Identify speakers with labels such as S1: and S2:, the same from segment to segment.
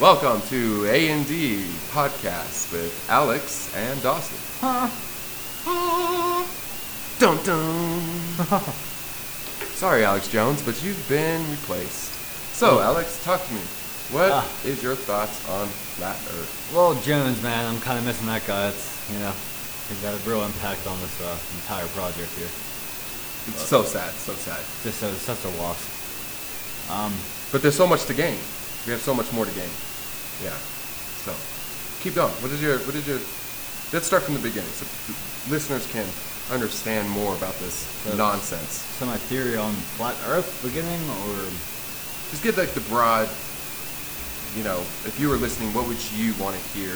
S1: Welcome to A and D podcast with Alex and Dawson. Dun dun. Sorry, Alex Jones, but you've been replaced. So, Alex, talk to me. What is
S2: Ah.
S1: your thoughts on flat Earth?
S2: Well, Jones, man, I'm kind of missing that guy. It's, you know, he's got a real impact on this uh, entire project here.
S1: It's so sad, so sad.
S2: Just so, such a loss. Um,
S1: But there's so much to gain. We have so much more to gain. Yeah. So, keep going. What is your what is your? Let's start from the beginning, so listeners can understand more about this
S2: So-
S1: nonsense.
S2: so my theory on flat Earth beginning, or
S1: Just get like the broad. You know, if you were listening, what would you want to hear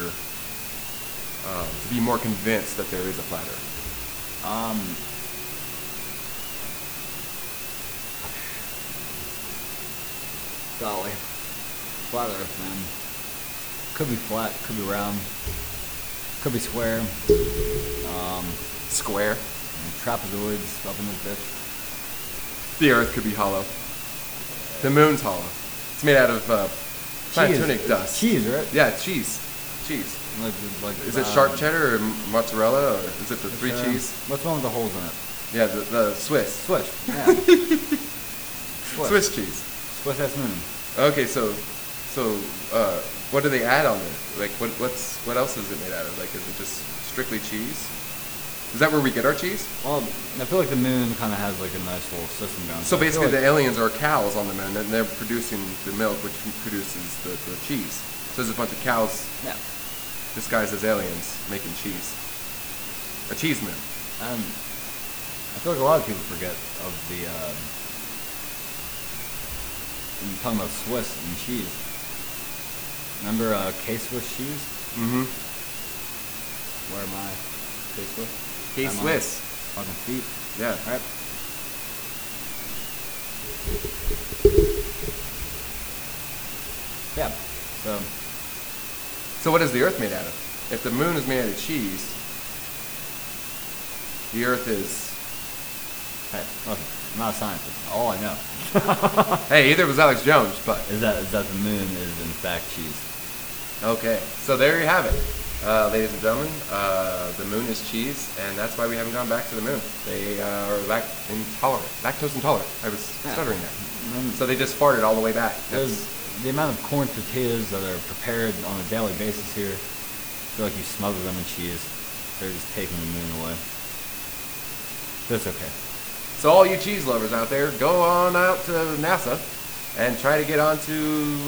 S1: um, to be more convinced that there is a flat Earth?
S2: um, golly, flat Earth, man. Could be flat, could be round, could be square. Um,
S1: Square.
S2: and trapezoids up in this bitch.
S1: The Earth could be hollow. The moon's hollow. It's made out of uh, planktonic
S2: Cheese.
S1: dust.
S2: Cheese, right?
S1: Yeah, cheese. Cheese.
S2: Like, like,
S1: Is it
S2: um,
S1: sharp cheddar or mozzarella or is it the three
S2: uh,
S1: cheese?
S2: What's one with the holes in it?
S1: Yeah, the, the Swiss.
S2: Swiss. Yeah. Swiss.
S1: Swiss cheese.
S2: Swiss S moon.
S1: Okay, so so uh, what do they add on there? Like what what's what else is it made out of? Like is it just strictly cheese? Is that where we get our cheese?
S2: Well, I feel like the moon kind of has like a nice little system going.
S1: So basically,
S2: like-
S1: the aliens are cows on the moon, and they're producing the milk, which produces the, the cheese. So there's a bunch of cows
S2: yeah.
S1: disguised as aliens making cheese. A cheese moon.
S2: Um, I feel like a lot of people forget of the. Uh, you're talking about Swiss and cheese. Remember uh, K-Swiss cheese?
S1: Mm-hmm.
S2: Where am I? K-Swiss?
S1: K
S2: I'm on
S1: Swiss.
S2: Fucking feet.
S1: Yeah.
S2: Alright. Yeah. So,
S1: So what is the Earth made out of? If the moon is made out of cheese, the Earth is.
S2: hey, look, I'm not a scientist. All I know
S1: Hey, either was Alex Jones, but
S2: is that is that the moon is in fact cheese.
S1: Okay. So there you have it, uh, ladies and gentlemen. Uh, the moon is cheese, and that's why we haven't gone back to the moon. They uh, are lact intolerant, lactose intolerant. I was
S2: Yeah.
S1: stuttering there.
S2: Mm.
S1: So they just farted all the way back.
S2: There's the amount of corn tortillas that are prepared on a daily basis here. I feel like you smother them in cheese. They're just taking the moon away. That's okay.
S1: So all you cheese lovers out there, go on out to NASA and try to get onto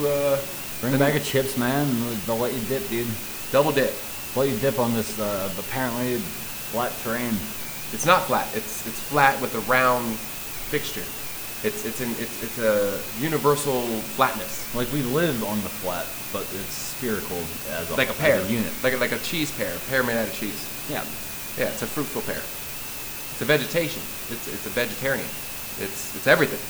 S1: uh,
S2: Bring a bag of chips, man. They'll let you dip, dude.
S1: double dip.
S2: They'll let you dip on this uh, apparently flat terrain.
S1: It's not flat. It's it's flat with a round fixture. It's it's an it's it's a universal flatness,
S2: Like we live on the flat, but it's spherical as a,
S1: like a
S2: as
S1: pear,
S2: unit.
S1: like a, like a cheese pear, a pear made out of cheese.
S2: Yeah.
S1: Yeah, it's a fruitful pear. It's a vegetation. It's it's a vegetarian. It's it's everything.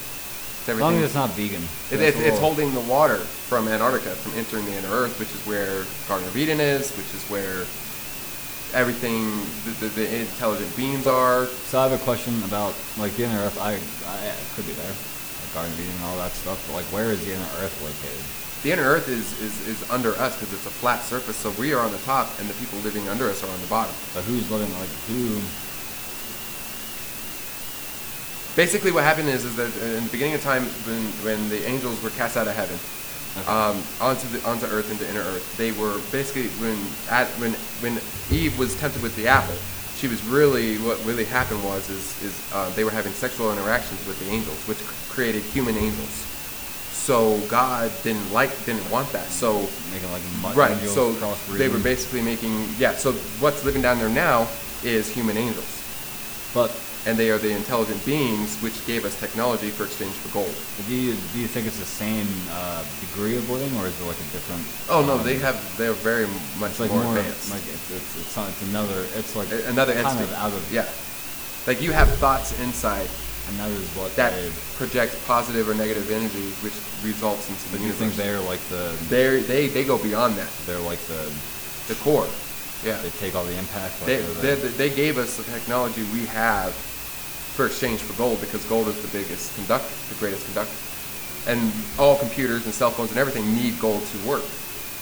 S2: As long as it's not vegan.
S1: It, it, it's holding the water from Antarctica from entering the inner Earth, which is where Garden of Eden is, which is where everything, the, the, the intelligent beings are.
S2: So I have a question about like the inner Earth. I, I it could be there, like Garden of Eden and all that stuff. But like, where is the inner Earth located?
S1: The inner Earth is, is, is under us because it's a flat surface, so we are on the top, and the people living under us are on the bottom.
S2: But who's living like who?
S1: Basically, what happened is, is that in the beginning of time, when, when the angels were cast out of heaven,
S2: Okay.
S1: um, onto the onto Earth into inner Earth. They were basically when at when when Eve was tempted with the apple, she was really what really happened was is is uh, they were having sexual interactions with the angels, which created human angels. So God didn't like didn't want that. So
S2: Making like
S1: right, so they were basically making yeah. So what's living down there now is human angels,
S2: But
S1: and they are the intelligent beings which gave us technology for exchange for gold.
S2: do you do you think it's the same uh, degree of living, or is it like a different?
S1: Oh no,
S2: um,
S1: they have they're very much
S2: like
S1: more,
S2: more,
S1: advanced.
S2: like it's, it's it's it's another. It's like
S1: another
S2: kind
S1: entity.
S2: of out of
S1: yeah, like you have thoughts inside
S2: and that is what
S1: that
S2: they.
S1: project positive or negative energy, which results into the
S2: Do you
S1: universe.
S2: think they're like the
S1: They're, they they go beyond that.
S2: they're like the
S1: The core, yeah.
S2: they take all the impact? Like
S1: They,
S2: they're
S1: they, gave us the technology we have for exchange for gold because gold is the biggest conductor, the greatest conductor, and all computers and cell phones and everything need gold to work.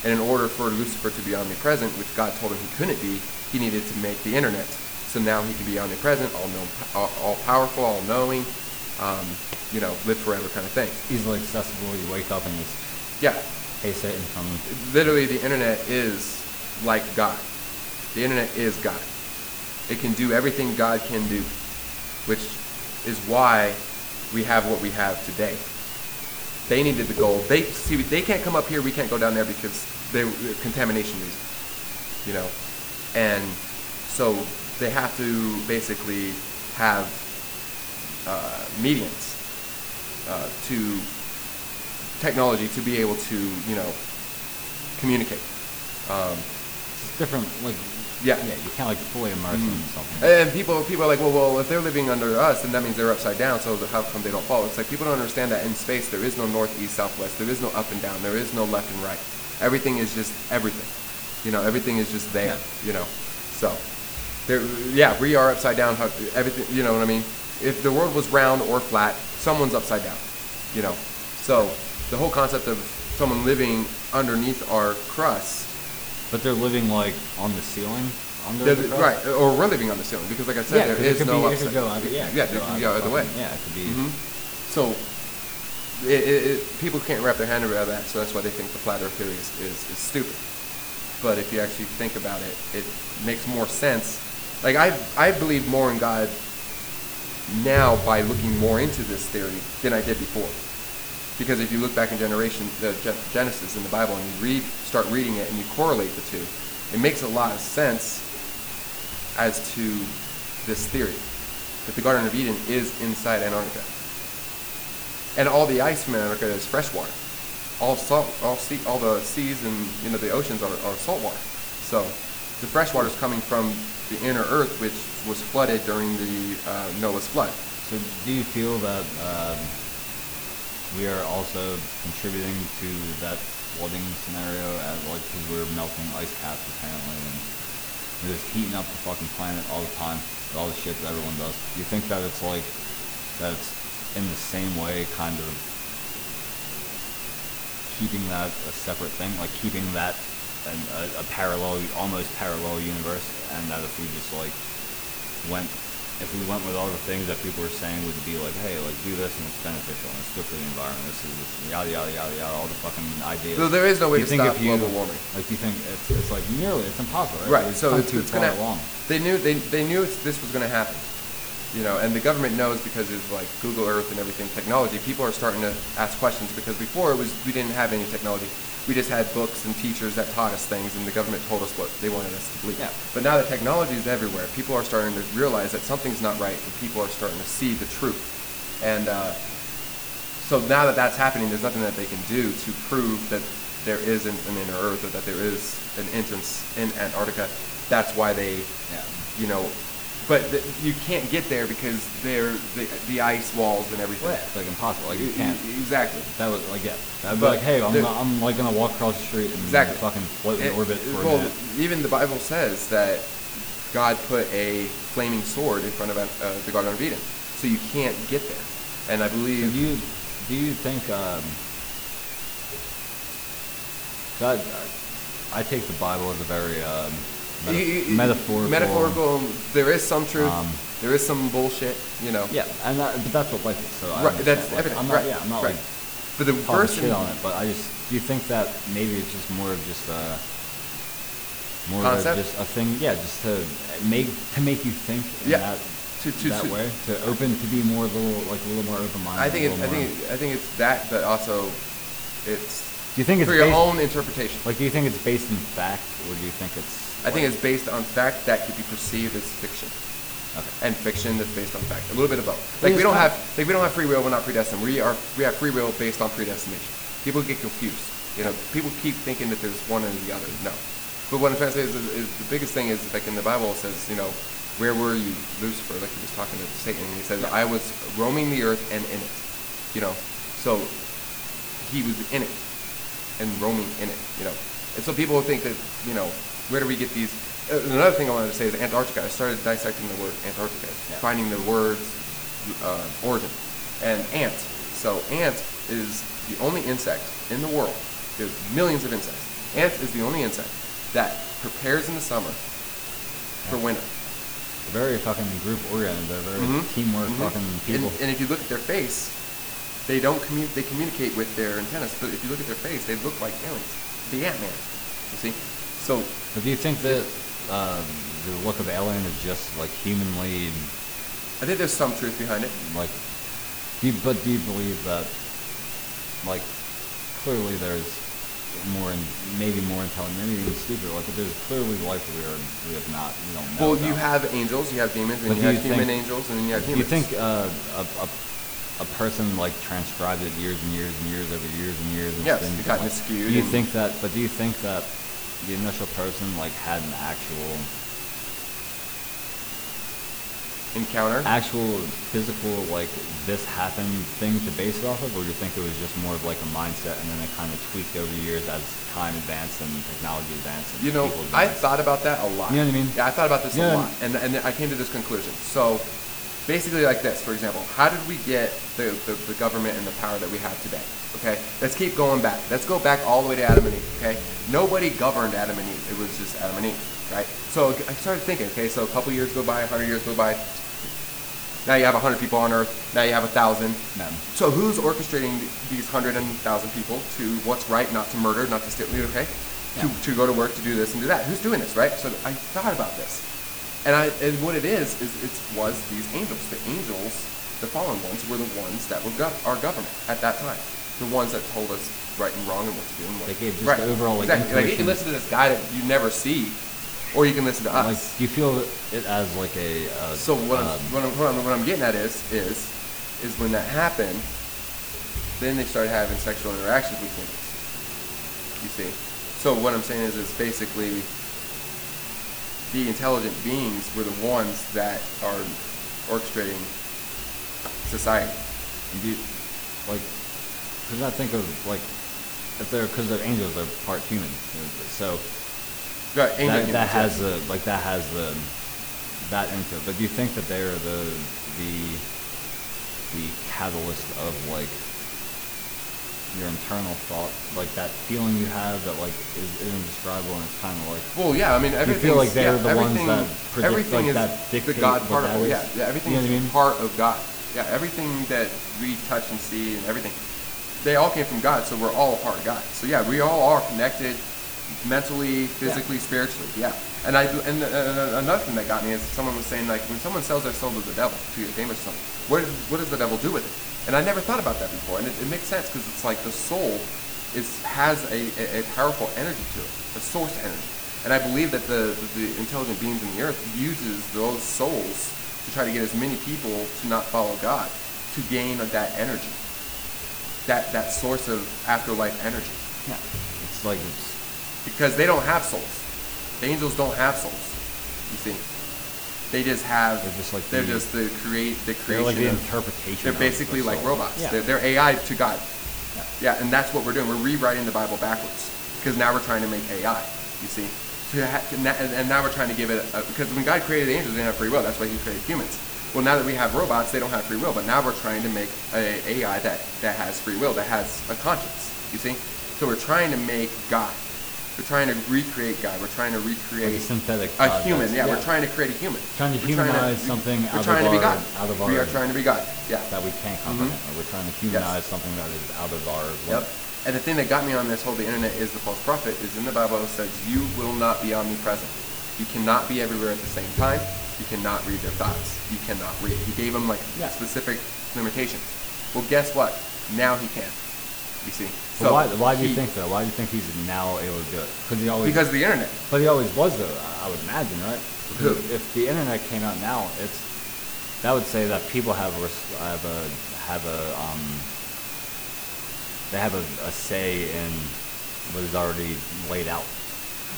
S1: And in order for Lucifer to be omnipresent, which God told him he couldn't be, he needed to make the internet. So now he can be omnipresent, all known, all, all powerful, all knowing, um, you know, live forever kind of thing.
S2: Easily accessible. You wake up and just,
S1: Yeah,
S2: hey, Satan, come.
S1: literally the internet is like God. The internet is God. It can do everything God can do, which is why we have what we have today. They needed the gold. They see they can't come up here. We can't go down there because they contamination reasons, you know, and so they have to basically have uh, medians uh, to technology to be able to you know communicate. Um,
S2: It's different, like,
S1: Yeah.
S2: yeah, you can't like fully immerse
S1: Mhm.
S2: something.
S1: And people, people are like, well, well, if they're living under us, then that means they're upside down. So how come they don't fall? It's like people don't understand that in space there is no north, east, southwest. There is no up and down. There is no left and right. Everything is just everything. You know, everything is just there. You know, so there, yeah, we are upside down. Everything, you know what I mean? If the world was round or flat, someone's upside down. You know, so the whole concept of someone living underneath our crust
S2: But they're living like on the ceiling under the
S1: th- right, or we're living on the ceiling because, like I said,
S2: yeah,
S1: there is no
S2: be, it could go either, yeah, it
S1: yeah,
S2: could go
S1: can go either way.
S2: Yeah, it could be.
S1: hmm So it, it, it, people can't wrap their hand around that, so that's why they think the flat Earth theory is, is, is stupid. But if you actually think about it, it makes more sense. Like I, I believe more in God now by looking more into this theory than I did before. Because if you look back in generation, the Genesis in the Bible, and you read, start reading it, and you correlate the two, it makes a lot of sense as to this theory that the Garden of Eden is inside Antarctica, and all the ice from Antarctica is freshwater. All salt, all sea, all the seas and you know the oceans are, are saltwater. So the fresh water is coming from the inner Earth, which was flooded during the uh, Noah's flood.
S2: So do you feel that um, we are also contributing to that flooding scenario at like because we're melting ice caps apparently and we're just heating up the fucking planet all the time with all the shit that everyone does. Do you think that it's like that it's in the same way kind of keeping that a separate thing, like keeping that an, a, a parallel, almost parallel universe, and that if we just like went, if we went with all the things that people were saying would be like, hey, like do this and it's beneficial and it's good for the environment. This is yada yada yada yada, all the fucking ideas.
S1: So there is no way to
S2: think
S1: stop
S2: you-
S1: global warming.
S2: Like, you think it's, it's like nearly, it's impossible, right?
S1: Right.
S2: We've
S1: So it's, it's gonna.
S2: along.
S1: They knew they, they knew this was gonna happen, you know, and the government knows because of like Google Earth and everything technology. People are starting to ask questions because before it was we didn't have any technology. We just had books and teachers that taught us things, and the government told us what they wanted us to believe.
S2: Yeah.
S1: But now that technology is everywhere, people are starting to realize that something's not right, and people are starting to see the truth. And uh, so now that that's happening, there's nothing that they can do to prove that there isn't an inner Earth or that there is an entrance in Antarctica. That's why they,
S2: Yeah.
S1: you know, but th- you can't get there because there the, the ice walls and everything.
S2: Well, it's like impossible. Like you can't.
S1: Exactly.
S2: That was like yeah. That'd be like, hey, I'm, gonna, I'm like gonna walk across the street and
S1: Exactly.
S2: fucking float in
S1: It-
S2: orbit for
S1: well,
S2: a minute.
S1: even the Bible says that God put a flaming sword in front of uh, the Garden of Eden, so you can't get there. And I
S2: So
S1: believe
S2: do you do you think um, God? I take the Bible as a very um, meta-
S1: Y- y- y-
S2: metaphorical.
S1: Metaphorical. There is some truth.
S2: Um,
S1: there is some bullshit. You know.
S2: Yeah, and that, but that's what life is. So I
S1: Right, that's
S2: Like,
S1: everything.
S2: I'm not,
S1: right.
S2: yeah, I'm not
S1: right.
S2: like
S1: But the person.
S2: shit on it, but I just do you think that maybe it's just more of just a more
S1: Concept?
S2: of just a thing, yeah, just to make to make you think in
S1: Yeah,
S2: that
S1: to- to-
S2: that
S1: to-
S2: way, to open to be more a little like a little more open minded.
S1: I think it, I think it, I think it's that, but also it's
S2: Do you think it's
S1: for your own interpretation.
S2: like? Do you think it's based in fact, or do you think it's?
S1: I think it's based on fact that could be perceived as fiction,
S2: okay.
S1: and fiction that's based on fact. A little bit of both.
S2: But
S1: Like we don't have like we don't have free will. We're not predestined. We are we have free will based on predestination. People get confused. You know, people keep thinking that there's one or the other. No. But what I'm trying to say is, is, is the biggest thing is like in the Bible it says, you know, where were you, Lucifer? Like he was talking to Satan, and he says, I was roaming the earth and in it. You know, so he was in it and roaming in it. You know, and so people think that you know, where do we get these? Uh, another thing I wanted to say is Antarctica. I started dissecting the word Antarctica,
S2: Yeah.
S1: finding the word's uh, origin, and ant. So ant is the only insect in the world. There's millions of insects. Ants is the only insect that prepares in the summer for winter.
S2: They're very fucking group oriented. They're very
S1: Mhm.
S2: teamwork
S1: Mhm.
S2: fucking people.
S1: And, and if you look at their face, they don't commu- They communicate with their antennas. But if you look at their face, they look like aliens. The Ant Man. You see? So
S2: but do you think that uh, the look of alien is just like humanly
S1: I think there's some truth behind it.
S2: like? Do you, but do you believe that like clearly there's more and maybe more intelligent, maybe even stupider. Like there's clearly life we are we have not don't know.
S1: Well, you have angels, you have demons, and
S2: But
S1: you have
S2: you
S1: human
S2: think-
S1: angels, and then you have
S2: Do
S1: humans.
S2: you think uh, a, a a person like transcribed it years and years and years over years and years? And
S1: Yes, it got
S2: like,
S1: miscued
S2: Do you think that? But do you think that the initial person like had an actual
S1: encounter?
S2: actual physical like this happened thing to base it off of, or do you think it was just more of like a mindset and then it kind of tweaked over years as time advanced and technology advanced? And
S1: You know, I thought about that a lot.
S2: You know what I mean?
S1: Yeah, I thought about this
S2: Yeah.
S1: a lot, and and I came to this conclusion. So, basically, like this, for example, how did we get the, the, the government and the power that we have today? Okay, let's keep going back. Let's go back all the way to Adam and Eve. Okay, nobody governed Adam and Eve. It was just Adam and Eve, right? So I started thinking. Okay, so a couple years go by, a hundred years go by. Now you have a hundred people on Earth. Now you have a thousand.
S2: No.
S1: So who's orchestrating these hundred and thousand people to what's right, not to murder, not to steal? Okay, to,
S2: Yeah.
S1: to go to work, to do this and do that. Who's doing this, right? So I thought about this, and I and what it is is it was these angels. The angels, the fallen ones, were the ones that were gov- our government at that time. The ones that told us right and wrong and what to do and what.
S2: They gave just
S1: right.
S2: the overall, like,
S1: exactly. Like you can listen to this guy that you never see, or you can listen to us.
S2: Like, do you feel it as like a? Uh,
S1: So what, I'm,
S2: um,
S1: what, I'm, what, I'm, what I'm getting at is, is, is when that happened, then they started having sexual interactions with humans. You see. So what I'm saying is, is basically the intelligent beings were the ones that are orchestrating society.
S2: You, like, because I think of like, if they're because they're angels, they're part human. So
S1: Right, angel
S2: that, that has the like that has the that into. But do you think that they're the the the catalyst of like your internal thought, like that feeling you have that like is, indescribable and it's kind of like
S1: Well, yeah, I mean,
S2: you
S1: everything.
S2: feel like they're
S1: yeah,
S2: the ones
S1: everything,
S2: that predict,
S1: everything
S2: like,
S1: is
S2: that
S1: the God
S2: part
S1: of
S2: that
S1: Yeah, yeah, everything
S2: You know
S1: is
S2: I mean?
S1: part of God. Yeah, everything that we touch and see and everything, they all came from God, so we're all a part of God. So yeah, we all are connected, mentally, physically, spiritually. Yeah, and I and uh, another thing that got me is someone was saying like when someone sells their soul to the devil to get famous or something, what what does the devil do with it? And I never thought about that before, and it, it makes sense because it's like the soul is has a, a, a powerful energy to it, a source energy. And I believe that the, the intelligent beings in the earth uses those souls to try to get as many people to not follow God, to gain that energy, that that source of afterlife energy,
S2: yeah, it's like it's
S1: because they don't have souls. The angels don't have souls. You see, they just have.
S2: They're just like
S1: they're
S2: the-
S1: just the create the
S2: they're
S1: creation.
S2: like the
S1: of-
S2: interpretation.
S1: they're basically like robots.
S2: Yeah.
S1: They're, they're AI to God.
S2: Yeah.
S1: Yeah, and that's what we're doing. We're rewriting the Bible backwards because now we're trying to make AI. You see, to ha- to na- and and now we're trying to give it a, because when God created angels, they didn't have free will. That's why He created humans. Well, now that we have robots, they don't have free will. But now we're trying to make a AI that that has free will, that has a conscience. You see, so we're trying to make God. We're trying to recreate God. We're trying to recreate
S2: synthetic
S1: a
S2: God,
S1: human. Yeah,
S2: yeah.
S1: we're trying to create a human.
S2: Trying to
S1: We're
S2: humanize something
S1: We're
S2: out of
S1: to be
S2: our-
S1: God.
S2: out of
S1: we are trying to be God. Yeah.
S2: that we can't mm-hmm. comprehend. Or we're trying to humanize something that is out of our
S1: Yep. And the thing that got me on this whole the internet is the false prophet is in the Bible it says you will not be omnipresent. You cannot be everywhere at the same time. You cannot read their thoughts. You cannot read. He gave them like
S2: Yeah.
S1: specific limitations. Well, guess what? Now he can. See.
S2: But why? Why do you
S1: he-
S2: think that? Why do you think he's now able to do it? Because he always.
S1: Because of the internet.
S2: But he always was though. I- would imagine, right?
S1: Who?
S2: If the internet came out now, it's that would say that people have a have a have a um they have a, a say in what is already laid out.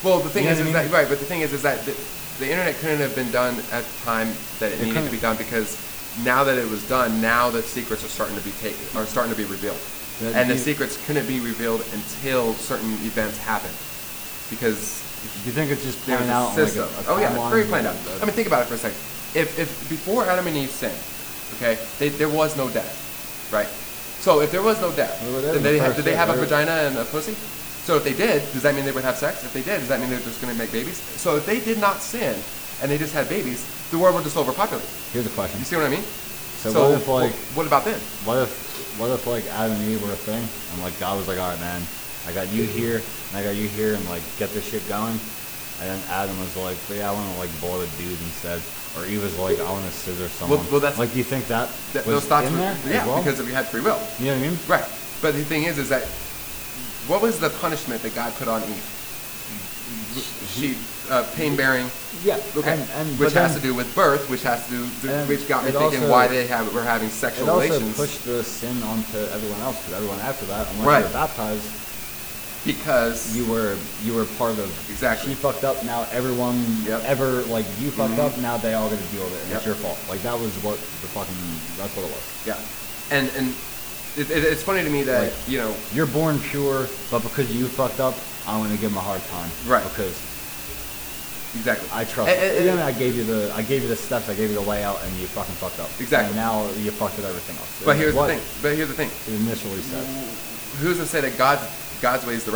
S1: Well, the thing
S2: You know
S1: is,
S2: I mean?
S1: that right? But the thing is, is that the, the internet couldn't have been done at the time that it,
S2: It
S1: needed to
S2: couldn't.
S1: be done because now that it was done, now the secrets are starting to be taken, are starting to be revealed,
S2: Yeah,
S1: and the secrets couldn't be revealed until certain events happened, because
S2: you think it's just planned out like a, a
S1: oh yeah, it's very planned out. I mean, think about it for a second. If if before Adam and Eve sinned, okay, they, there was no death, right? So if there was no death,
S2: Well, they're
S1: then
S2: the
S1: they have, did they have a vagina and a pussy? So if they did, does that mean they would have sex? If they did, does that mean they're just going to make babies? So if they did not sin and they just had babies, the world would just overpopulate.
S2: Here's a question.
S1: You see what I mean?
S2: So what if, like-
S1: wh- what about then?
S2: What if what if like Adam and Eve were a thing and like God was like, all right, man, I got you here and I got you here and like get this shit going, and then Adam was like, but yeah, I want to like blow a dude instead, or Eve was like, I want to scissor someone.
S1: well, that's-
S2: like, do you think that,
S1: That, those thoughts
S2: in
S1: were,
S2: there?
S1: yeah,
S2: well?
S1: because we had free will.
S2: you know what I mean?
S1: Right. But the thing is, is that what was the punishment that God put on Eve? She uh, pain bearing.
S2: Yeah.
S1: Okay.
S2: And, and
S1: which has
S2: then
S1: to do with birth, which has to do, which got me thinking
S2: also-
S1: why they have were having sexual
S2: It also
S1: relations
S2: pushed the sin onto everyone else because everyone after that, unless
S1: Right.
S2: you were baptized,
S1: because
S2: you were you were part of.
S1: Exactly.
S2: She fucked up. Now everyone
S1: Yep.
S2: ever like you fucked
S1: Mhm.
S2: up. Now they all got to deal with it, and it's your fault. Like that was what the fucking. That's what it was.
S1: yeah, and and it, it, it's funny to me that
S2: Like-
S1: you know
S2: You're born pure, but because you fucked up, I'm gonna give him a hard time.
S1: Right.
S2: Because
S1: exactly.
S2: I trust.
S1: Eh, and- and- eh, eh.
S2: you. Even I gave you the I gave you the steps. I gave you the layout, and you fucking fucked up.
S1: Exactly.
S2: And now you fucked with everything else.
S1: but here's
S2: what
S1: the thing. But here's the thing.
S2: Initially said.
S1: Who's to say that God God's way is the right?